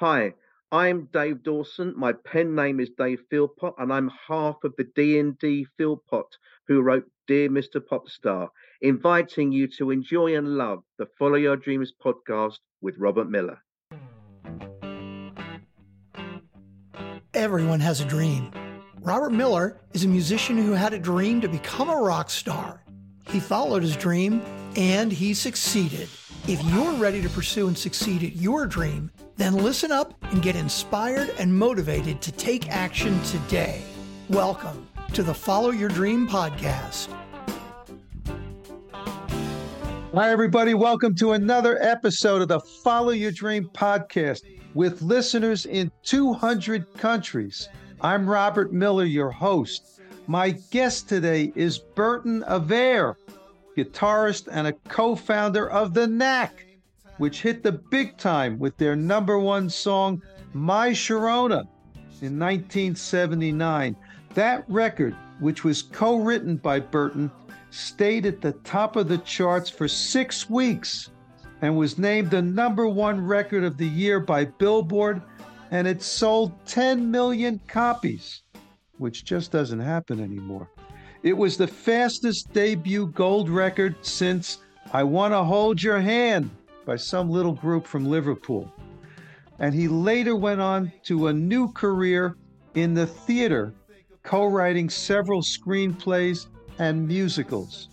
Hi, I'm Dave Dawson. My pen name is Dave Philpott, and I'm half of the D&D Philpott who wrote Dear Mr. Popstar, inviting you to enjoy and love the Follow Your Dreams podcast with Robert Miller. Everyone has a dream. Robert Miller is a musician who had a dream to become a rock star. He followed his dream and he succeeded. If you're ready to pursue and succeed at your dream, then listen up and get inspired and motivated to take action today. Welcome to the Follow Your Dream podcast. Hi, everybody. Welcome to another episode of the Follow Your Dream podcast with listeners in 200 countries. I'm Robert Miller, your host. My guest today is Berton Averre guitarist and a co founder of The Knack, which hit the big time with their number one song, My Sharona, in 1979. That record, which was co written by Berton, stayed at the top of the charts for six weeks and was named the number one record of the year by Billboard, and it sold 10 million copies, which just doesn't happen anymore. It was the fastest debut gold record since I Want to Hold Your Hand by some little group from Liverpool. And he later went on to a new career in the theater, co writing several screenplays and musicals.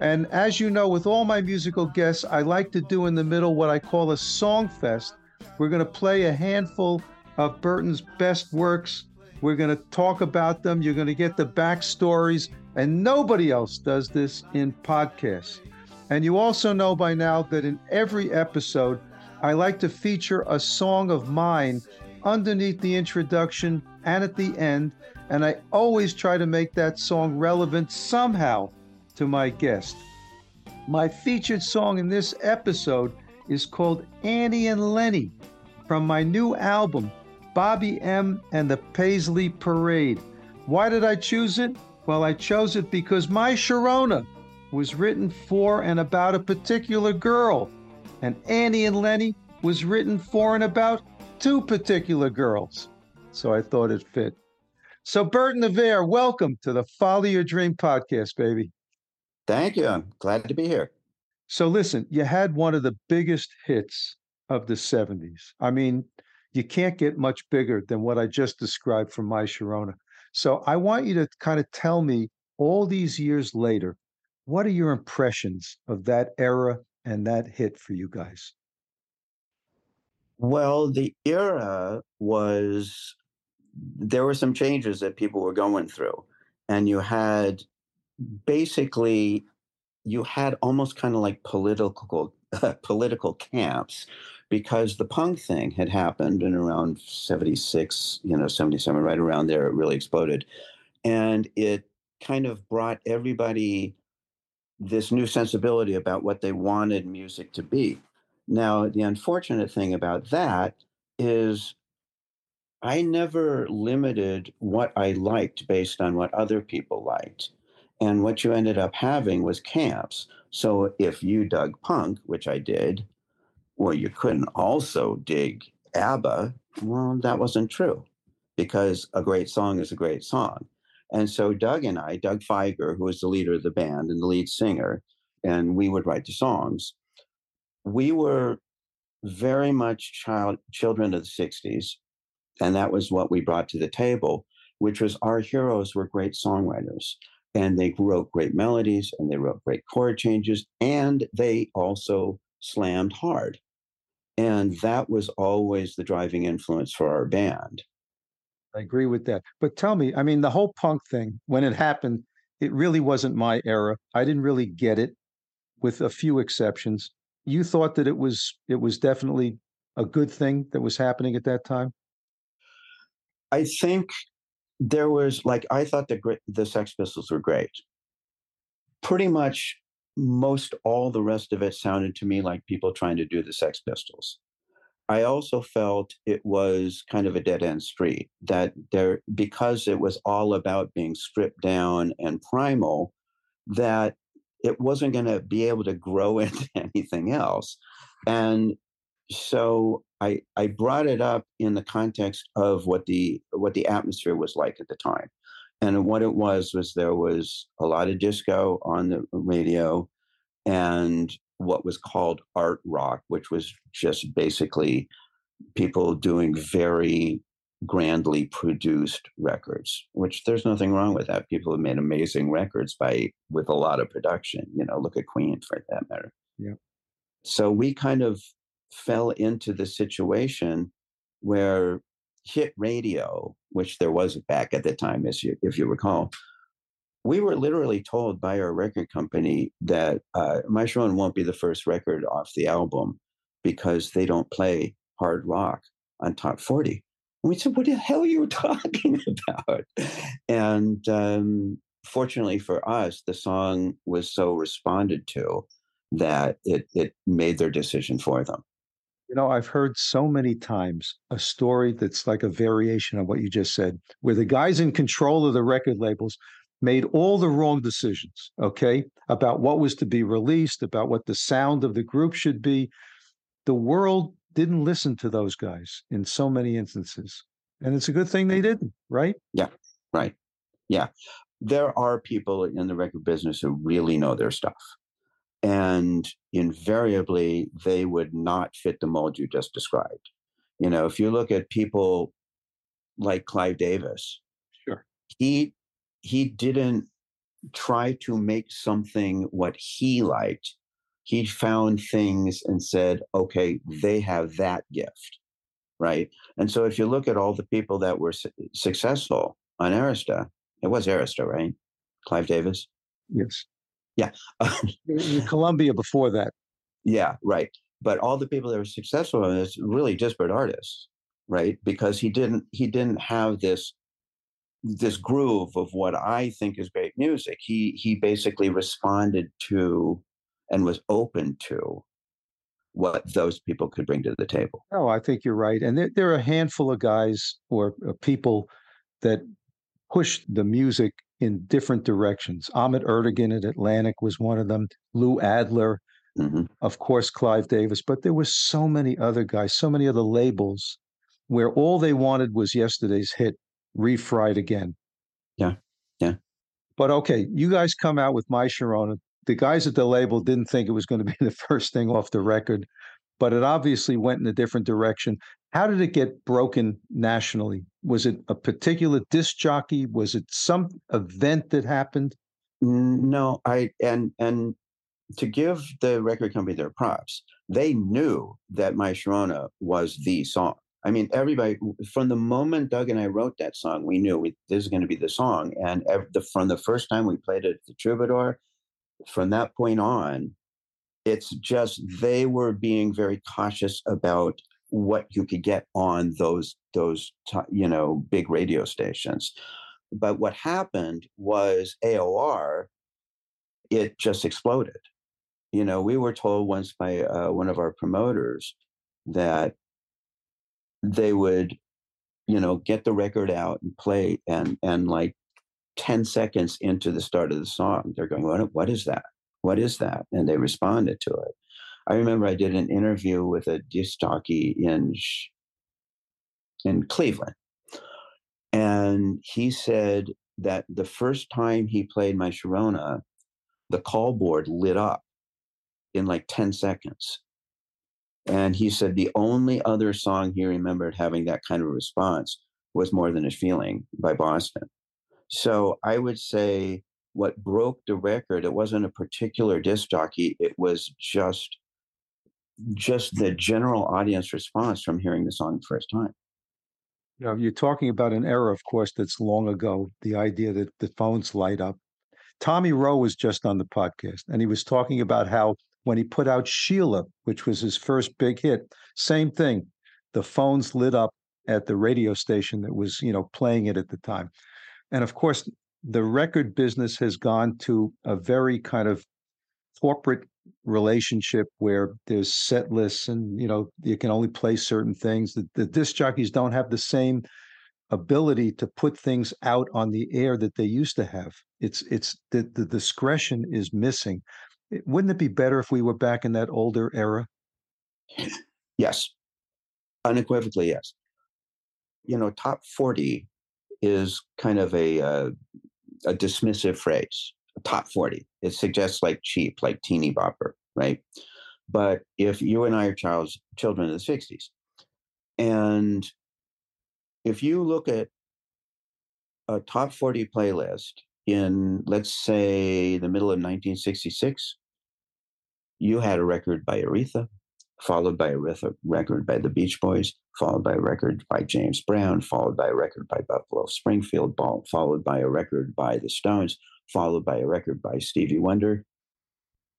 And as you know, with all my musical guests, I like to do in the middle what I call a song fest. We're going to play a handful of Berton's best works. We're going to talk about them. You're going to get the backstories and nobody else does this in podcasts. And you also know by now that in every episode, I like to feature a song of mine underneath the introduction and at the end. And I always try to make that song relevant somehow to my guest. My featured song in this episode is called Annie and Leni from my new album, Bobby M. and the Paisley Parade. Why did I choose it? Well, I chose it because my Sharona was written for and about a particular girl, and Annie and Leni was written for and about two particular girls. So I thought it fit. So, Bert Berton Averre, welcome to the Follow Your Dream podcast, baby. Thank you. I'm glad to be here. So, listen, you had one of the biggest hits of the 70s. I mean, you can't get much bigger than what I just described from My Sharona. So I want you to kind of tell me all these years later, what are your impressions of that era and that hit for you guys? Well, the era was there were some changes that people were going through, and you had basically you had almost kind of like political political camps because the punk thing had happened in around 76, you know, 77, right around there, it really exploded. And it kind of brought everybody this new sensibility about what they wanted music to be. Now, the unfortunate thing about that is I never limited what I liked based on what other people liked. And what you ended up having was camps. So if you dug punk, which I did, well, you couldn't also dig ABBA. Well, that wasn't true because a great song is a great song. And so Doug and I, Doug Fieger, who was the leader of the band and the lead singer, and we would write the songs, we were very much child children of the 60s. And that was what we brought to the table, which was our heroes were great songwriters. And they wrote great melodies and they wrote great chord changes. And they also slammed hard. And that was always the driving influence for our band. I agree with that. But tell me, I mean, the whole punk thing, when it happened, it really wasn't my era. I didn't really get it, with a few exceptions. You thought that it was it was definitely a good thing that was happening at that time. I think there was like I thought the the Sex Pistols were great. Pretty much most all the rest of it sounded to me like people trying to do the Sex Pistols. I also felt it was kind of a dead end street that there because it was all about being stripped down and primal that it wasn't going to be able to grow into anything else and so I I brought it up in the context of what the what the atmosphere was like at the time. And what it was was there was a lot of disco on the radio and what was called art rock, which was just basically people doing very grandly produced records, which there's nothing wrong with that. People have made amazing records by with a lot of production. You know, look at Queen for that matter. Yeah. So we kind of fell into the situation where hit radio, which there was back at the time, as you, if you recall, we were literally told by our record company that uh, My Sharona won't be the first record off the album because they don't play hard rock on top 40. And we said, What the hell are you talking about? And um, fortunately for us, the song was so responded to that it, it made their decision for them. You know, I've heard so many times a story that's like a variation of what you just said, where the guys in control of the record labels made all the wrong decisions, okay, about what was to be released, about what the sound of the group should be. The world didn't listen to those guys in so many instances. And it's a good thing they didn't, right? Yeah, right. Yeah. There are people in the record business who really know their stuff and invariably they would not fit the mold you just described. You know, if you look at people like Clive Davis, sure, he he didn't try to make something what he liked. He found things and said, "Okay, they have that gift." Right? And so if you look at all the people that were su- successful on Arista, it was Arista, right? Clive Davis. Yes. Yeah. in Columbia before that. Yeah, right. But all the people that were successful in this really disparate artists, right? Because he didn't he didn't have this this groove of what I think is great music. He he basically responded to and was open to what those people could bring to the table. Oh, I think you're right. And there, there are a handful of guys or people that push the music in different directions. Ahmet Ertegun at Atlantic was one of them. Lou Adler, mm-hmm. of course, Clive Davis. But there were so many other guys, so many other labels where all they wanted was yesterday's hit, refried again. Yeah, yeah. But okay, you guys come out with My Sharona. The guys at the label didn't think it was going to be the first thing off the record, but it obviously went in a different direction. How did it get broken nationally? Was it a particular disc jockey? Was it some event that happened? Mm, no, I and and to give the record company their props, they knew that My Sharona was the song. I mean, everybody from the moment Doug and I wrote that song, we knew we, this is going to be the song. And the, from the first time we played it at the Troubadour, from that point on, it's just they were being very cautious about what you could get on those those you know big radio stations. But what happened was aor it just exploded. You know we were told once by uh, one of our promoters that they would you know get the record out and play and and like 10 seconds into the start of the song they're going what, what is that? What is that? And they responded to it I remember I did an interview with a disc jockey in in Cleveland, and he said that the first time he played my Sharona, the call board lit up in like 10 seconds. And he said the only other song he remembered having that kind of response was More Than a Feeling by Boston. So I would say what broke the record, it wasn't a particular disc jockey, it was just just the general audience response from hearing the song the first time. Know, you're talking about an era, of course, that's long ago. The idea that the phones light up. Tommy Roe was just on the podcast, and he was talking about how when he put out Sheila, which was his first big hit, same thing. The phones lit up at the radio station that was, you know, playing it at the time. And of course, the record business has gone to a very kind of corporate relationship where there's set lists and you know you can only play certain things the, the disc jockeys don't have the same ability to put things out on the air that they used to have it's it's the, the discretion is missing wouldn't it be better if we were back in that older era Yes. Unequivocally, yes. You know, top 40 is kind of a, uh, a dismissive phrase. Top 40. It suggests like cheap, like teeny bopper, right? But if you and I are child's, children of the 60s, and if you look at a top 40 playlist in, let's say, the middle of 1966, you had a record by Aretha, followed by a record by the Beach Boys, followed by a record by James Brown, followed by a record by Buffalo Springfield, followed by a record by the Stones, followed by a record by Stevie Wonder.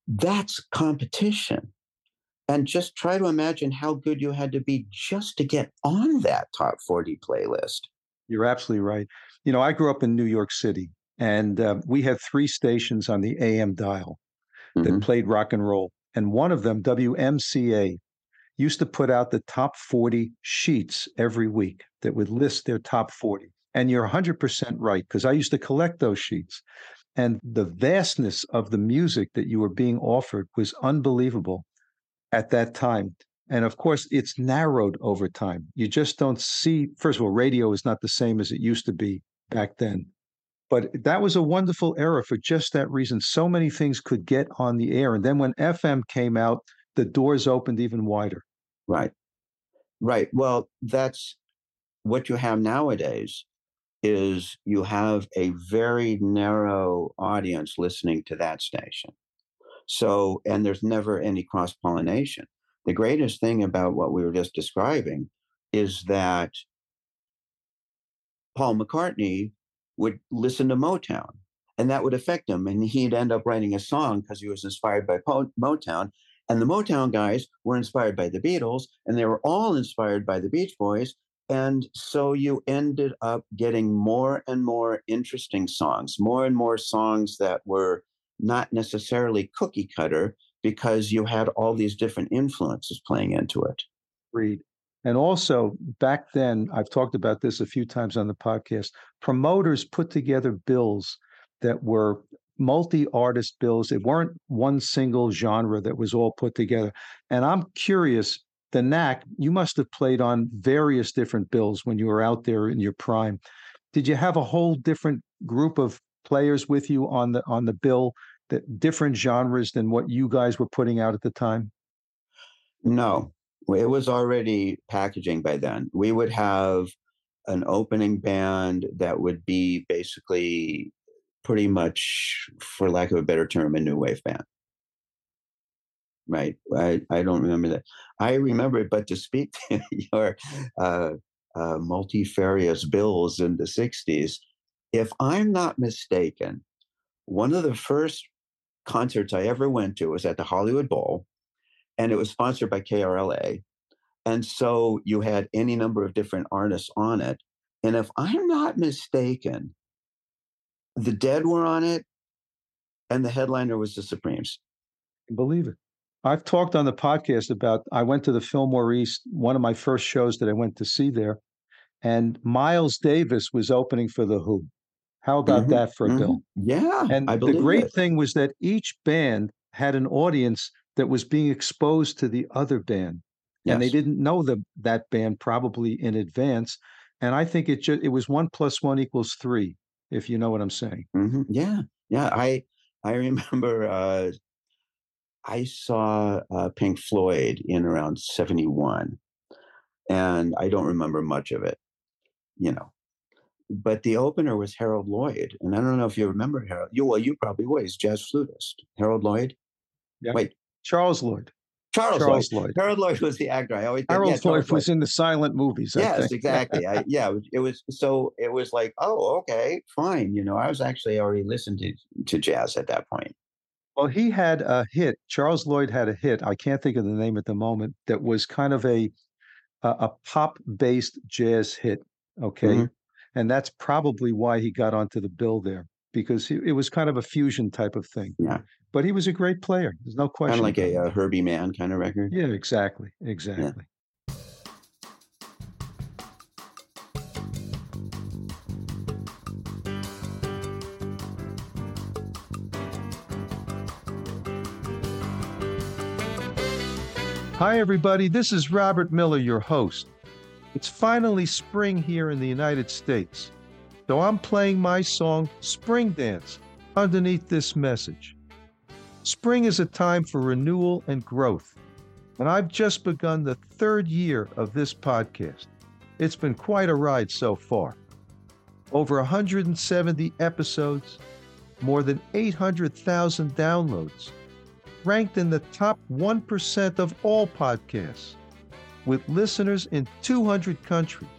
That's competition. And just try to imagine how good you had to be just to get on that top 40 playlist. You're absolutely right. You know, I grew up in New York City, and uh, we had three stations on the AM dial that mm-hmm. played rock and roll. And one of them, WMCA, used to put out the top 40 sheets every week that would list their top 40. And you're 100% right, because I used to collect those sheets. And the vastness of the music that you were being offered was unbelievable at that time. And of course, it's narrowed over time. You just don't see, first of all, radio is not the same as it used to be back then. But that was a wonderful era for just that reason. So many things could get on the air. And then when FM came out, the doors opened even wider. Right. Right. Well, that's what you have nowadays is you have a very narrow audience listening to that station. So, and there's never any cross pollination. The greatest thing about what we were just describing is that Paul McCartney would listen to Motown and that would affect him. And he'd end up writing a song because he was inspired by Motown. And the Motown guys were inspired by the Beatles and they were all inspired by the Beach Boys. And so you ended up getting more and more interesting songs, more and more songs that were not necessarily cookie cutter because you had all these different influences playing into it. Read. And also, back then, I've talked about this a few times on the podcast. Promoters put together bills that were multi artist bills. They weren't one single genre that was all put together. And I'm curious, the Knack, you must have played on various different bills when you were out there in your prime. Did you have a whole different group of players with you on the on the bill that different genres than what you guys were putting out at the time? No, it was already packaging by then. We would have an opening band that would be basically pretty much, for lack of a better term, a new wave band. Right. I, I don't remember that. I remember it, but to speak to your uh, uh, multifarious bills in the 60s, if I'm not mistaken, one of the first concerts I ever went to was at the Hollywood Bowl, and it was sponsored by KRLA. And so you had any number of different artists on it. And if I'm not mistaken, the Dead were on it, and the headliner was the Supremes. Believe it. I've talked on the podcast about I went to the Fillmore East, one of my first shows that I went to see there, and Miles Davis was opening for the Who. How about mm-hmm, that for a mm-hmm. bill? Yeah. And the great it. thing was that each band had an audience that was being exposed to the other band. Yes. And they didn't know the, that band probably in advance. And I think it just, it was one plus one equals three, if you know what I'm saying. Mm-hmm. Yeah. Yeah. I, I remember, uh, I saw uh, Pink Floyd in around 71 and I don't remember much of it, you know, but the opener was Harold Lloyd, and I don't know if you remember Harold. You well, you probably was He's jazz flutist. Harold Lloyd. Yeah. Wait, Charles Lloyd. Charles, Charles Lloyd. Lloyd. Harold Lloyd was the actor. I always Harold yeah, Lloyd was in the silent movies. I yes, exactly. I, yeah, it was so. It was like, oh, okay, fine. You know, I was actually already listening to to jazz at that point. Well, he had a hit. Charles Lloyd had a hit. I can't think of the name at the moment. That was kind of a a, a pop based jazz hit. Okay, mm-hmm and that's probably why he got onto the bill there because he, it was kind of a fusion type of thing. Yeah, but he was a great player. There's no question. Kind of like a, a Herbie Mann kind of record. Yeah, exactly, exactly. Yeah. Hi, everybody. This is Robert Miller, your host. It's finally spring here in the United States, so I'm playing my song, Spring Dance, underneath this message. Spring is a time for renewal and growth, and I've just begun the third year of this podcast. It's been quite a ride so far. Over 170 episodes, more than 800,000 downloads, ranked in the top 1% of all podcasts, with listeners in 200 countries.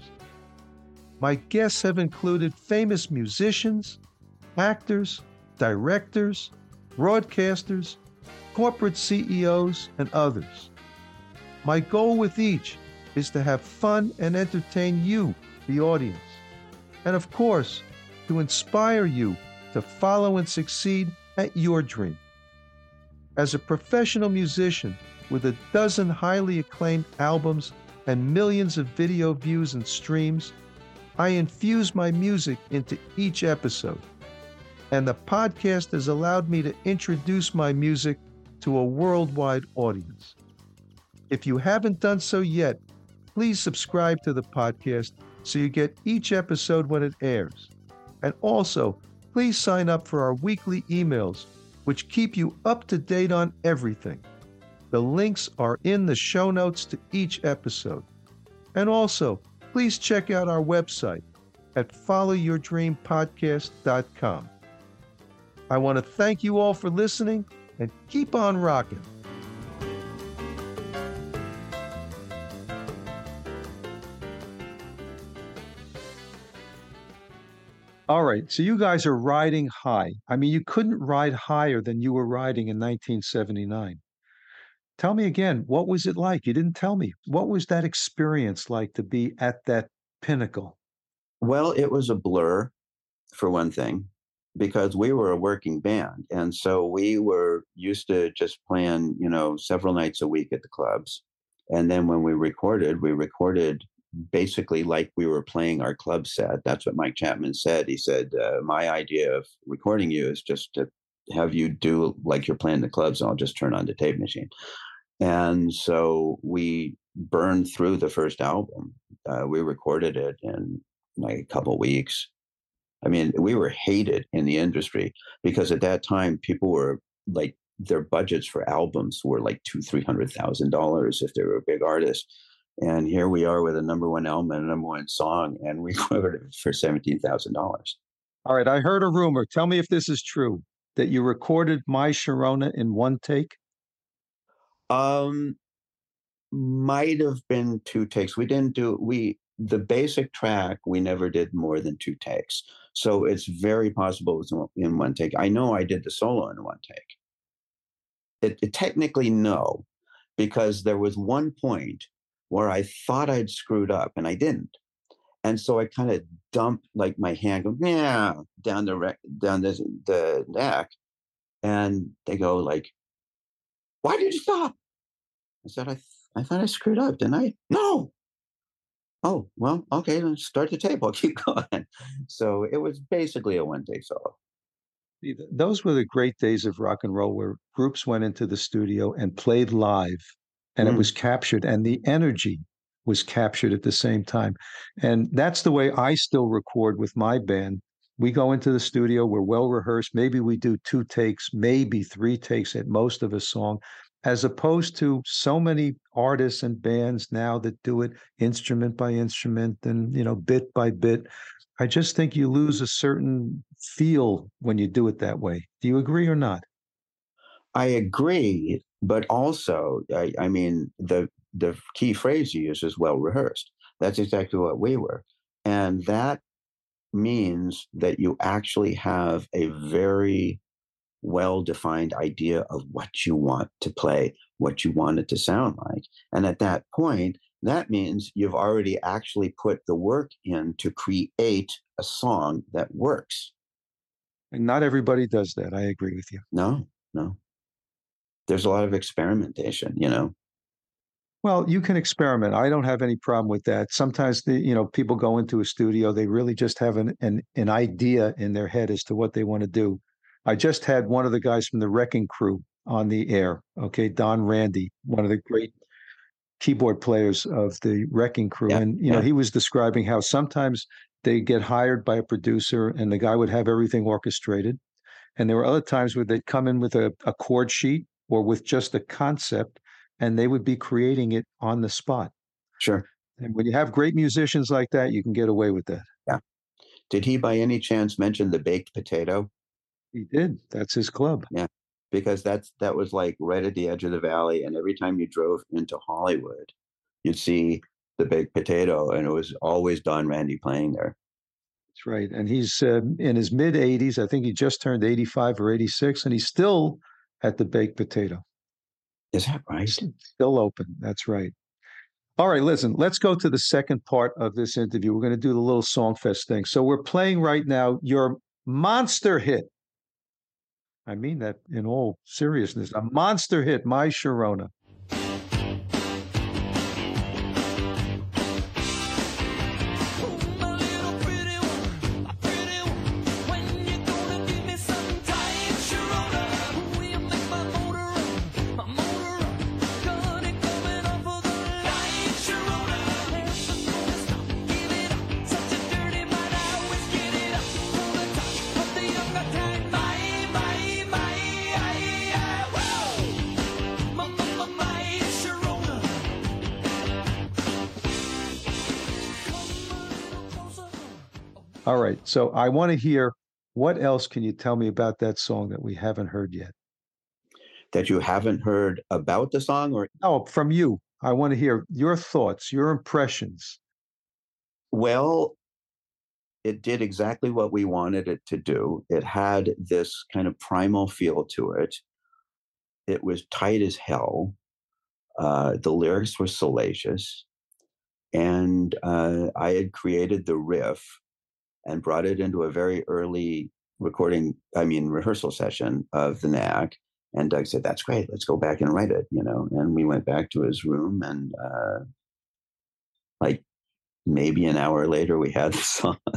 My guests have included famous musicians, actors, directors, broadcasters, corporate CEOs, and others. My goal with each is to have fun and entertain you, the audience, and of course, to inspire you to follow and succeed at your dream. As a professional musician with a dozen highly acclaimed albums and millions of video views and streams, I infuse my music into each episode. And the podcast has allowed me to introduce my music to a worldwide audience. If you haven't done so yet, please subscribe to the podcast so you get each episode when it airs. And also, please sign up for our weekly emails, which keep you up to date on everything. The links are in the show notes to each episode. And also, please check out our website at followyourdreampodcast.com. I want to thank you all for listening and keep on rocking. All right. So you guys are riding high. I mean, you couldn't ride higher than you were riding in 1979. Tell me again, what was it like? You didn't tell me. What was that experience like to be at that pinnacle? Well, it was a blur, for one thing, because we were a working band. And so we were used to just playing, you know, several nights a week at the clubs. And then when we recorded, we recorded basically like we were playing our club set. That's what Mike Chapman said. He said, uh, My idea of recording you is just to have you do like you're playing the clubs, and I'll just turn on the tape machine. And so we burned through the first album. Uh, we recorded it in like a couple weeks. I mean, we were hated in the industry because at that time people were like their budgets for albums were like two, three hundred thousand dollars if they were a big artist and here we are with a number one album and a number one song, and we recorded it for seventeen thousand dollars. All right, I heard a rumor. Tell me if this is true that you recorded My Sharona in one take. Um, might have been two takes. We didn't do we the basic track. We never did more than two takes, so it's very possible it was in one take. I know I did the solo in one take. It, it technically no, because there was one point where I thought I'd screwed up and I didn't. And so I kind of dumped like my hand, go, yeah, down the rec- down the, the neck. And they go like, why did you stop? I said, I, th- I thought I screwed up, didn't I? No. Oh, well, okay, let's start the tape. I'll keep going. So it was basically a one take solo. Those were the great days of rock and roll where groups went into the studio and played live and mm. it was captured and the energy was captured at the same time. And that's the way i still record with my band. We go into the studio we're well rehearsed maybe we do two takes maybe three takes at most of a song as opposed to so many artists and bands now that do it instrument by instrument and you know bit by bit. I just think you lose a certain feel when you do it that way. Do you agree or not? I agree but also I, I mean the the key phrase you use is well rehearsed. That's exactly what we were. And that means that you actually have a very well defined idea of what you want to play what you want it to sound like. And at that point that means you've already actually put the work in to create a song that works. And not everybody does that. I agree with you. No no there's a lot of experimentation, you know. Well, you can experiment. I don't have any problem with that. Sometimes the you know people go into a studio, they really just have an an, an idea in their head as to what they want to do. I just had one of the guys from the Wrecking Crew on the air. Okay, Don Randi, one of the great keyboard players of the Wrecking Crew, Yeah, and you know he was describing how sometimes they get hired by a producer and the guy would have everything orchestrated, and there were other times where they'd come in with a, a chord sheet or with just a concept, and they would be creating it on the spot. Sure. And when you have great musicians like that, you can get away with that. Yeah. Did he by any chance mention the baked potato? He did. That's his club. Yeah. Because that's that was like right at the edge of the valley, and every time you drove into Hollywood, you'd see the baked potato, and it was always Don Randi playing there. That's right. And he's uh, in his mid 80s. I think he just turned 85 or 86, and he's still at the baked potato. Is that right? Still open. That's right. All right, listen, let's go to the second part of this interview. We're going to do the little Songfest thing. So we're playing right now your monster hit. I mean that in all seriousness. A monster hit, My Sharona. So I want to hear what else can you tell me about that song that we haven't heard yet? That you haven't heard about the song, or Oh, from you. I want to hear your thoughts, your impressions. Well, it did exactly what we wanted it to do. It had this kind of primal feel to it. It was tight as hell. Uh, the lyrics were salacious. And uh, I had created the riff and brought it into a very early recording, I mean, rehearsal session of the knack. And Doug said, That's great. Let's go back and write it, you know. And we went back to his room and uh, like maybe an hour later we had the song.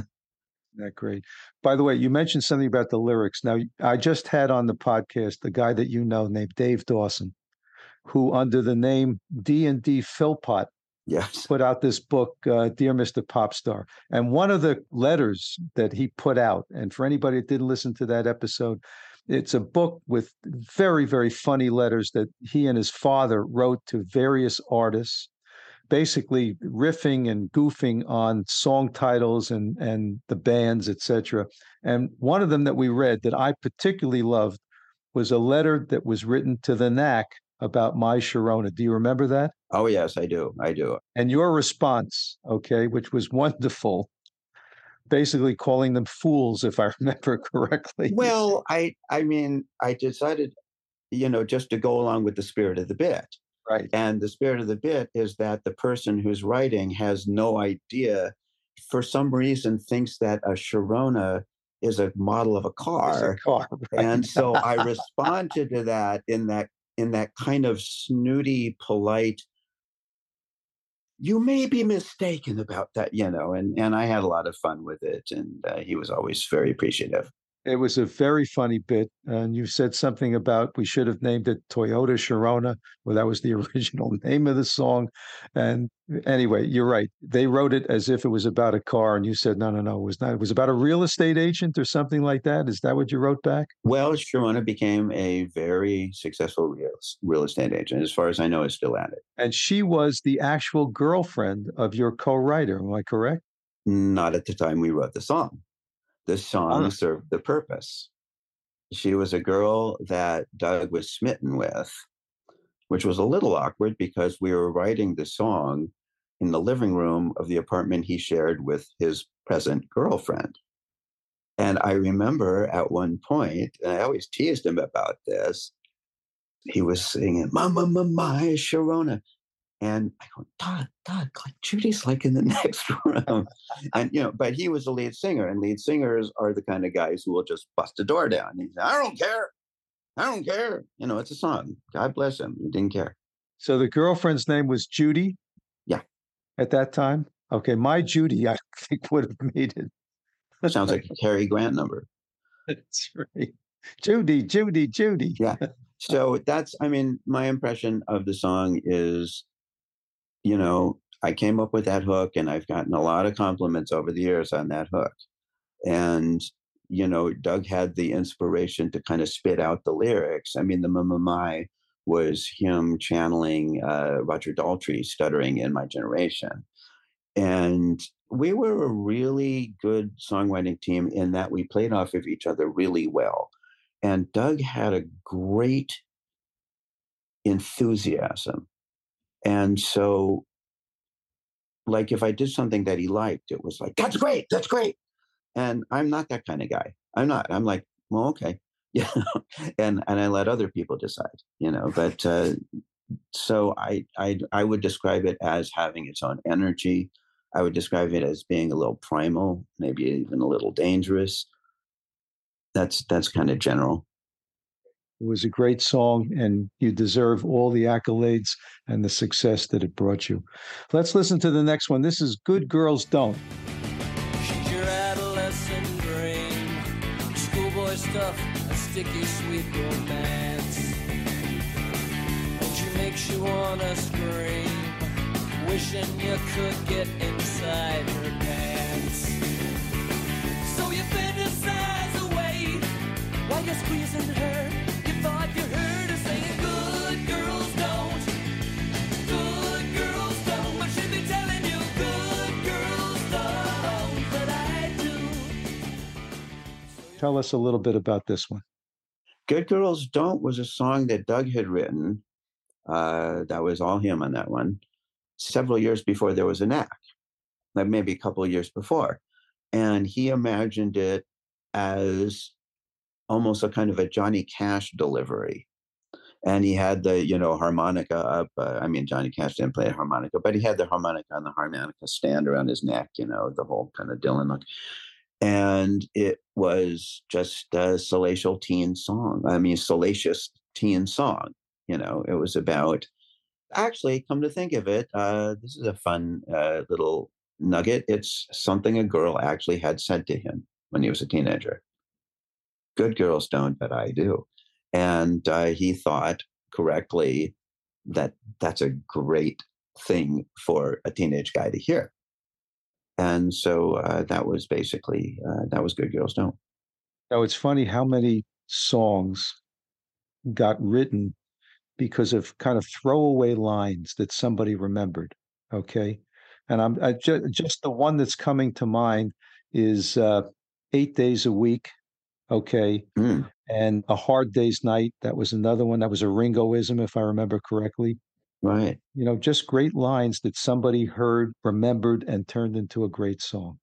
That great. By the way, you mentioned something about the lyrics. Now, I just had on the podcast the guy that you know named Dave Dawson, who under the name D and D Philpott yes. put out this book, uh, Dear Mr. Popstar. And one of the letters that he put out, and for anybody that didn't listen to that episode, it's a book with very, very funny letters that he and his father wrote to various artists, basically riffing and goofing on song titles and and the bands, etc. And one of them that we read that I particularly loved was a letter that was written to the Knack about my Sharona. Do you remember that? Oh, yes, I do. I do. and your response, okay, which was wonderful, basically calling them fools, if I remember correctly. Well, I I mean, I decided, you know, just to go along with the spirit of the bit. right. And the spirit of the bit is that the person who's writing has no idea, for some reason, thinks that a Sharona is a model of a It's a car. car, right? And so I responded to that in that in that kind of snooty, polite. You may be mistaken about that, you know, and and I had a lot of fun with it, and uh, he was always very appreciative. It was a very funny bit. And you said something about we should have named it Toyota Sharona, well, that was the original name of the song. And anyway, you're right. They wrote it as if it was about a car, and you said, no, no, no, it was not. It was about a real estate agent or something like that. Is that what you wrote back? Well, Sharona became a very successful real, real estate agent. As far as I know, is still at it. And she was the actual girlfriend of your co writer. Am I correct? Not at the time we wrote the song. The song Ah. served the purpose. She was a girl that Doug was smitten with, which was a little awkward because we were writing the song in the living room of the apartment he shared with his present girlfriend. And I remember at one point, and I always teased him about this, he was singing, Mama, Mama, Sharona. And I go, Doug, Doug, like Judy's like in the next room. and you know, but he was a lead singer, and lead singers are the kind of guys who will just bust a door down. He said, I don't care. I don't care. You know, it's a song. God bless him. He didn't care. So the girlfriend's name was Judy? Yeah. At that time? Okay. My Judy, I think, would have made it. That sounds like a Cary Grant number. That's right. Judy, Judy, Judy. Yeah. So that's, I mean, my impression of the song is you know, I came up with that hook and I've gotten a lot of compliments over the years on that hook. And, you know, Doug had the inspiration to kind of spit out the lyrics. I mean, the My was him channeling uh, Roger Daltrey stuttering in my generation. And we were a really good songwriting team in that we played off of each other really well. And Doug had a great enthusiasm. And so, like, if I did something that he liked, it was like, that's great, that's great. And I'm not that kind of guy. I'm not. I'm like, well, okay. Yeah. and and I let other people decide, you know. But uh, so I, I I would describe it as having its own energy. I would describe it as being a little primal, maybe even a little dangerous. That's that's kind of general. It was a great song, and you deserve all the accolades and the success that it brought you. Let's listen to the next one. This is Good Girls Don't. She's your adolescent dream. Schoolboy stuff, a sticky sweet romance. You wanna scream, wishing you could get inside her pants. So you fantasize away while you're squeezing her. Tell us a little bit about this one. Good Girls Don't was a song that Doug had written. Uh, that was all him on that one. Several years before there was an act, like maybe a couple of years before. And he imagined it as almost a kind of a Johnny Cash delivery. And he had the, you know, harmonica up. Uh, I mean, Johnny Cash didn't play a harmonica, but he had the harmonica on the harmonica stand around his neck, you know, the whole kind of Dylan look and it was just a salacious teen song. I mean, salacious teen song. You know, it was about. Actually, come to think of it, uh, this is a fun uh, little nugget. It's something a girl actually had said to him when he was a teenager. Good girls don't, but I do, and uh, he thought correctly that that's a great thing for a teenage guy to hear and so uh, that was basically uh, that was good girls don't Now, it's funny how many songs got written because of kind of throwaway lines that somebody remembered. Okay. And I'm I ju- just the one that's coming to mind is uh, Eight Days a Week. Okay. Mm, And A Hard Day's Night. That was another one. That was a Ringoism, if I remember correctly. Right. You know, just great lines that somebody heard, remembered, and turned into a great song.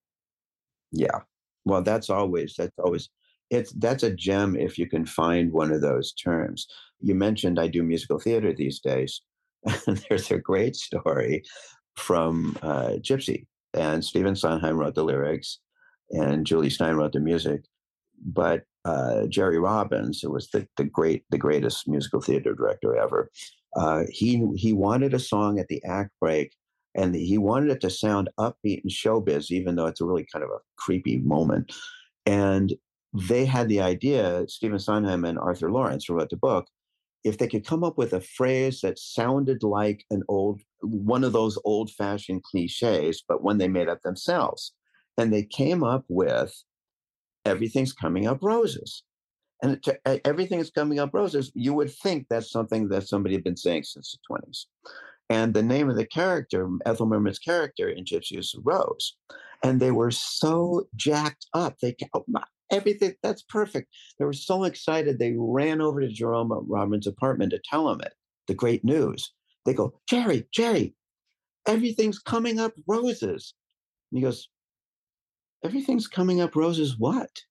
yeah. Well that's always that's always it's that's a gem if you can find one of those terms. You mentioned i do musical theater these days And there's a great story from uh, gypsy and stephen sondheim wrote the lyrics and Jule Styne wrote the music but uh, jerry robbins who was the, the great the greatest musical theater director ever uh, he he wanted a song at the act break and he wanted it to sound upbeat and showbiz, even though it's a really kind of a creepy moment. And they had the idea, Stephen Sondheim and Arthur Laurents, who wrote the book, if they could come up with a phrase that sounded like an old, one of those old fashioned cliches, but one they made up themselves. And they came up with everything's coming up roses. And it, everything is coming up roses. You would think that's something that somebody had been saying since the 20s. And the name of the character, Ethel Merman's character in Gypsy is Rose. And they were so jacked up. They oh, my- everything that's perfect. They were so excited. They ran over to Jerome Robbins' apartment to tell him it, the great news. They go, Jerry, Jerry, everything's coming up roses. And he goes, Everything's coming up roses, what?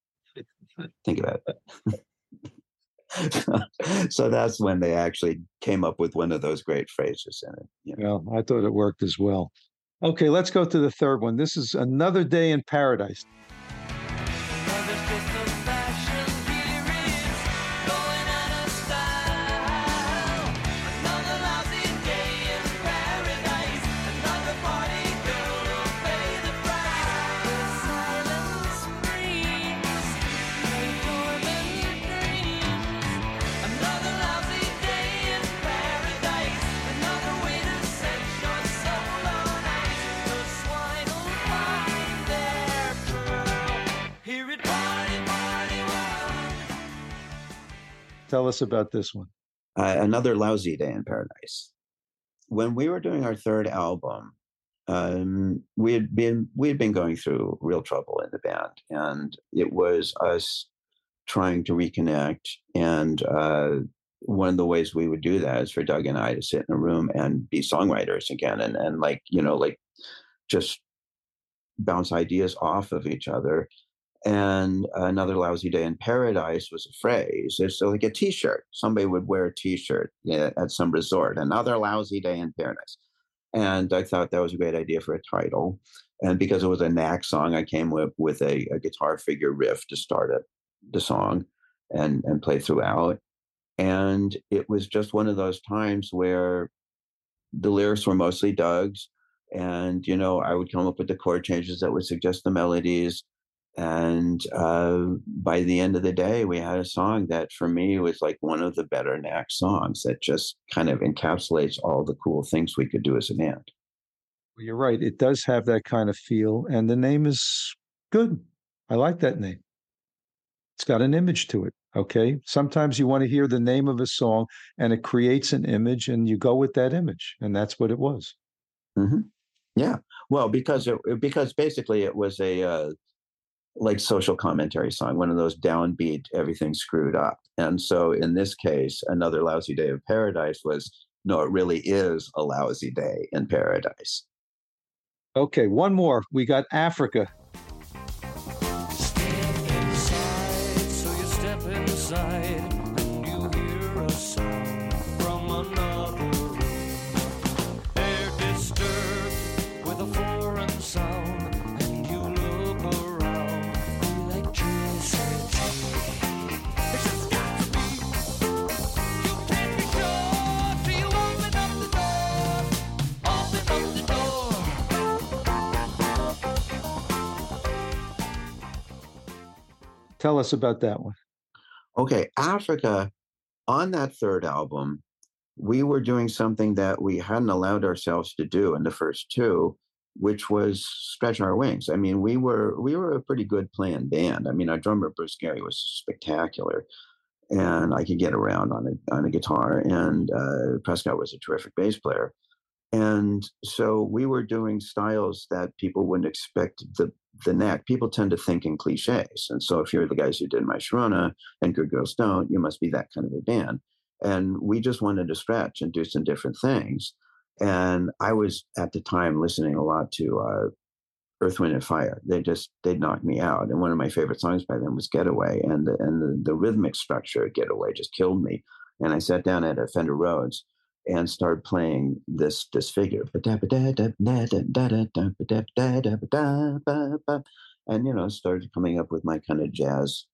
Think about it. so that's when they actually came up with one of those great phrases in it. You know? Well, I thought it worked as well. Okay, let's go to the third one. This is Another Day in Paradise. Tell us about this one. uh, another lousy day in paradise. When we were doing our third album, um, we had been we had been going through real trouble in the band, and it was us trying to reconnect. And uh, one of the ways we would do that is for Doug and I to sit in a room and be songwriters again, and and like you know like just bounce ideas off of each other and another lousy day in paradise was a phrase. It's uh, like a t-shirt. Somebody would wear a t-shirt at some resort. Another lousy day in paradise. And i thought that was a great idea for a title. And because it was a knack song i came with with a, a guitar figure riff to start it, the song and and play throughout. And it was just one of those times where the lyrics were mostly doug's. And you know i would come up with the chord changes that would suggest the melodies and uh, by the end of the day we had a song that for me was like one of the better knack songs that just kind of encapsulates all the cool things we could do as a band Well, You're right. It does have that kind of feel, and the name is good. I like that name. It's got an image to it. Okay. Sometimes you want to hear the name of a song and it creates an image, and you go with that image. And that's what it was. hmm yeah well because it because basically it was a uh, like social commentary song one of those downbeat everything screwed up and so in this case another lousy day of paradise was no it really is a lousy day in paradise Okay. One more. We got Africa. Tell us about that one. Okay, Africa, on that third album, we were doing something that we hadn't allowed ourselves to do in the first two, which was stretch our wings. I mean, we were we were a pretty good playing band. I mean, our drummer Bruce Gary was spectacular, and I could get around on a on a guitar. And uh, Prescott was a terrific bass player, and so we were doing styles that people wouldn't expect the the Knack. People tend to think in cliches, and so if you're the guys who did My Sharona and Good Girls Don't, you must be that kind of a band. And we just wanted to stretch and do some different things. And I was at the time listening a lot to uh, Earth, Wind, and Fire. They just they knocked me out. And one of my favorite songs by them was Getaway, and the, and the, the rhythmic structure of Getaway just killed me. And I sat down at a Fender Rhodes and start playing this this figure. And you know, started coming up with my kind of jazz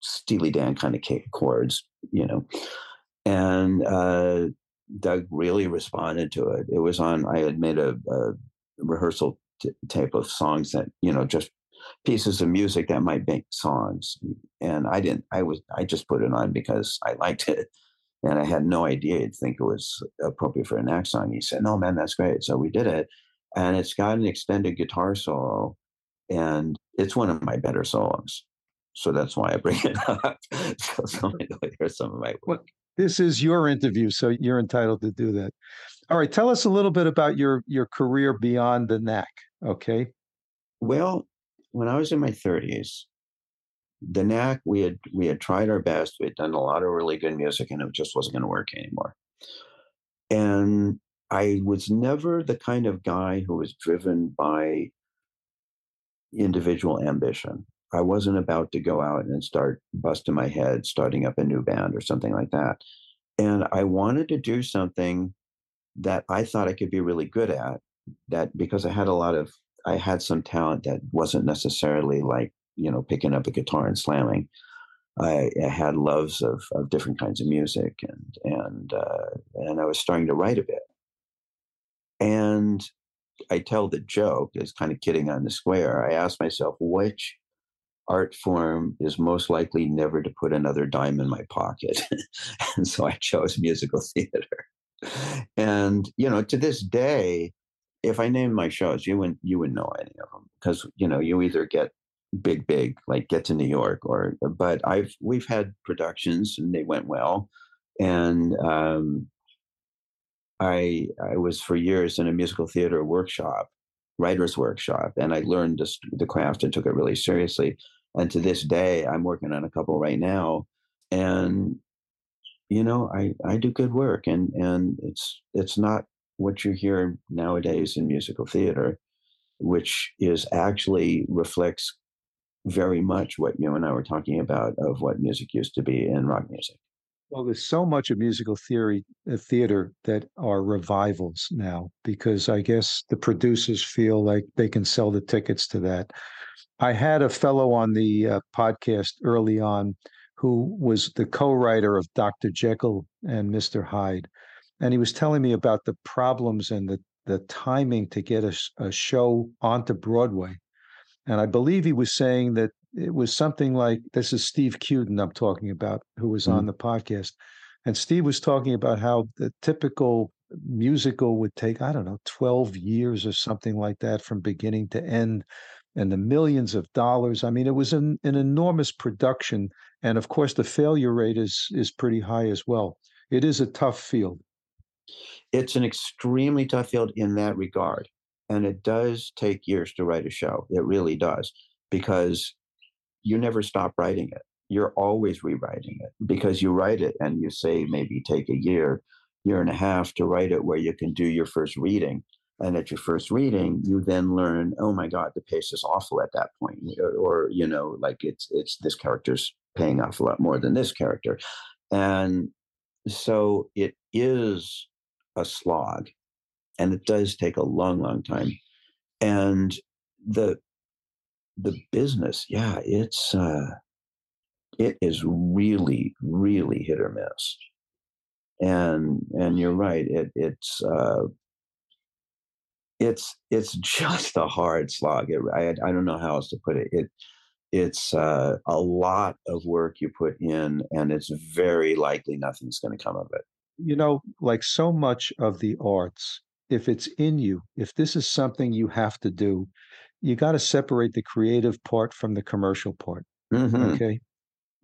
Steely Dan kind of chords, you know. And uh, Doug really responded to it. It was on. I had made a, a rehearsal t- tape of songs that you know just pieces of music that might make songs, and I didn't. I was. I just put it on because I liked it, and I had no idea he'd think it was appropriate for a Knack song. He said, "No, man, that's great." So we did it, and it's got an extended guitar solo, and it's one of my better songs. So that's why I bring it up. so somebody will hear some of my work. This is your interview, so you're entitled to do that. All right, tell us a little bit about your your career beyond the knack. Okay. Well, when I was in my 30s, the knack we had we had tried our best. We had done a lot of really good music, and it just wasn't going to work anymore. And I was never the kind of guy who was driven by individual ambition. I wasn't about to go out and start busting my head, starting up a new band or something like that. And I wanted to do something that I thought I could be really good at. That because I had a lot of, I had some talent that wasn't necessarily like, you know, picking up a guitar and slamming. I, I had loves of, of different kinds of music and, and, uh, and I was starting to write a bit. And I tell the joke, is kind of kidding on the square. I asked myself, which art form is most likely never to put another dime in my pocket. and so I chose musical theater. And, you know, to this day, if I name my shows, you wouldn't you wouldn't know any of them because you know you either get big, big, like get to New York or, but I've, we've had productions and they went well. And, um, I, I was for years in a musical theater workshop, writer's workshop, and I learned this, the craft and took it really seriously. And to this day, I'm working on a couple right now. And, you know, I, I do good work and, and it's, it's not what you hear nowadays in musical theater, which is actually reflects very much what you and I were talking about of what music used to be in rock music. Well, there's so much of musical theory, uh, theater that are revivals now because I guess the producers feel like they can sell the tickets to that. I had a fellow on the uh, podcast early on who was the co-writer of Dr. Jekyll and Mr. Hyde, and he was telling me about the problems and the the timing to get a, a show onto Broadway. And I believe he was saying that it was something like this is Steve Cuden I'm talking about, who was Mhm. on the podcast. And Steve was talking about how the typical musical would take, I don't know, 12 years or something like that from beginning to end, and the millions of dollars. I mean, it was an, an enormous production. And of course, the failure rate is is pretty high as well. It is a tough field. It's an extremely tough field in that regard. And it does take years to write a show. It really does, because you never stop writing it. You're always rewriting it because you write it and you say maybe take a year, year and a half to write it where you can do your first reading. And at your first reading, you then learn, oh my God, the pace is awful at that point. Or, or you know, like it's it's this character's paying off a lot more than this character. And so it is a slog and it does take a long long time. And the the business yeah it's uh it is really really hit or miss. And and you're right it it's uh it's it's just a hard slog. It, I, I don't know how else to put it. It it's uh, a lot of work you put in and it's very likely nothing's going to come of it. You know, like so much of the arts, if it's in you, if this is something you have to do, you got to separate the creative part from the commercial part. Mhm. Okay.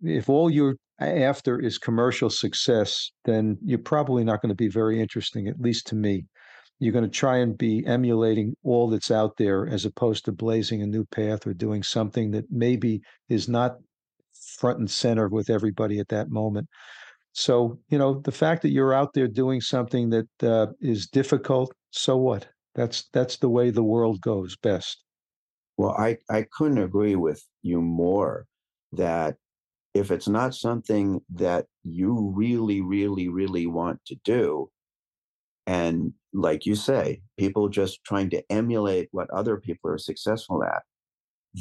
If all you're after is commercial success, then you're probably not going to be very interesting, at least to me. You're going to try and be emulating all that's out there as opposed to blazing a new path or doing something that maybe is not front and center with everybody at that moment. So, you know, the fact that you're out there doing something that uh, is difficult, so what? That's that's the way the world goes best. Well, I, I couldn't agree with you more that if it's not something that you really, really, really want to do, and like you say, people just trying to emulate what other people are successful at,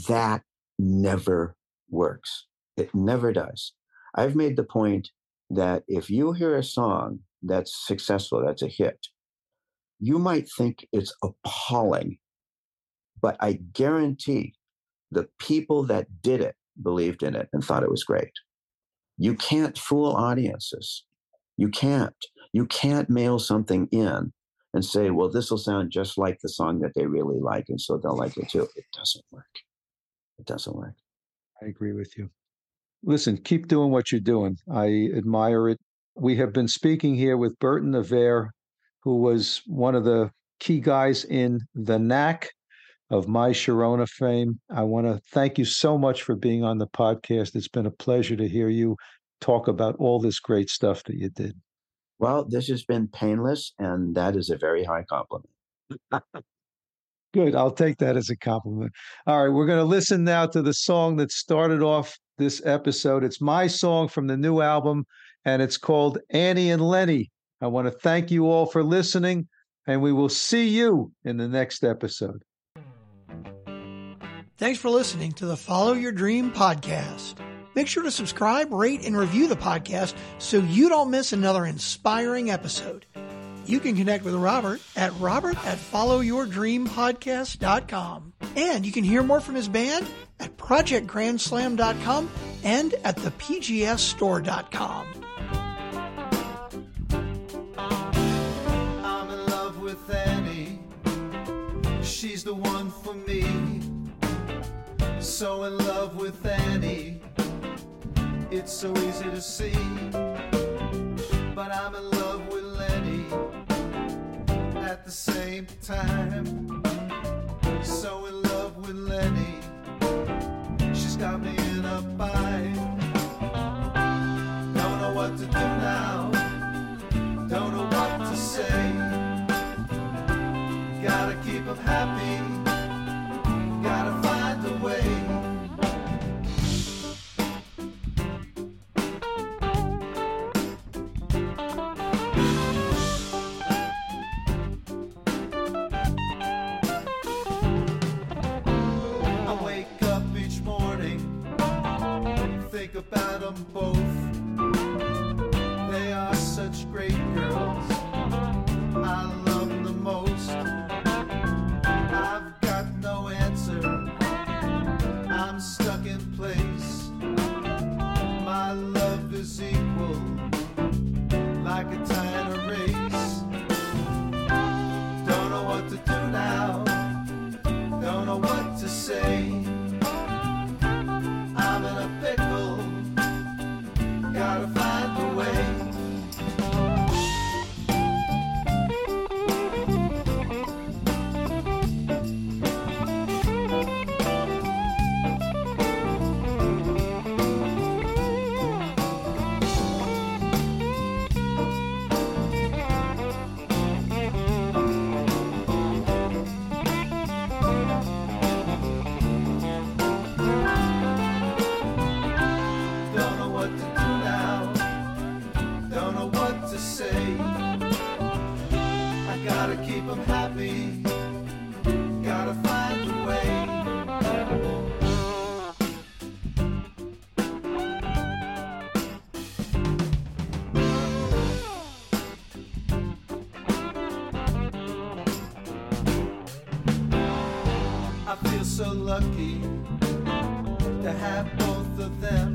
that never works. It never does. I've made the point that if you hear a song that's successful, that's a hit, you might think it's appalling but I guarantee the people that did it believed in it and thought it was great. You can't fool audiences. You can't. You can't mail something in and say, well, this will sound just like the song that they really like, and so they'll like it too. It doesn't work. It doesn't work. I agree with you. Listen, keep doing what you're doing. I admire it. We have been speaking here with Berton Averre, who was one of the key guys in the knack of my Sharona fame. I want to thank you so much for being on the podcast. It's been a pleasure to hear you talk about all this great stuff that you did. Well, this has been painless, and that is a very high compliment. Good. I'll take that as a compliment. All right. We're going to listen now to the song that started off this episode. It's my song from the new album, and it's called Annie and Leni. I want to thank you all for listening, and we will see you in the next episode. Thanks for listening to the Follow Your Dream podcast. Make sure to subscribe, rate, and review the podcast so you don't miss another inspiring episode. You can connect with Robert at robert at followyourdreampodcast.com. And you can hear more from his band at projectgrandslam.com and at thepgsstore.com. I'm in love with Annie. She's the one for me. So in love with Annie. It's so easy to see. But I'm in love with Leni at the same time so in love with Leni. She's got me in a bind. Don't know what to do now. Don't know what to say. Gotta happy. Adam Bowie. lucky to have both of them.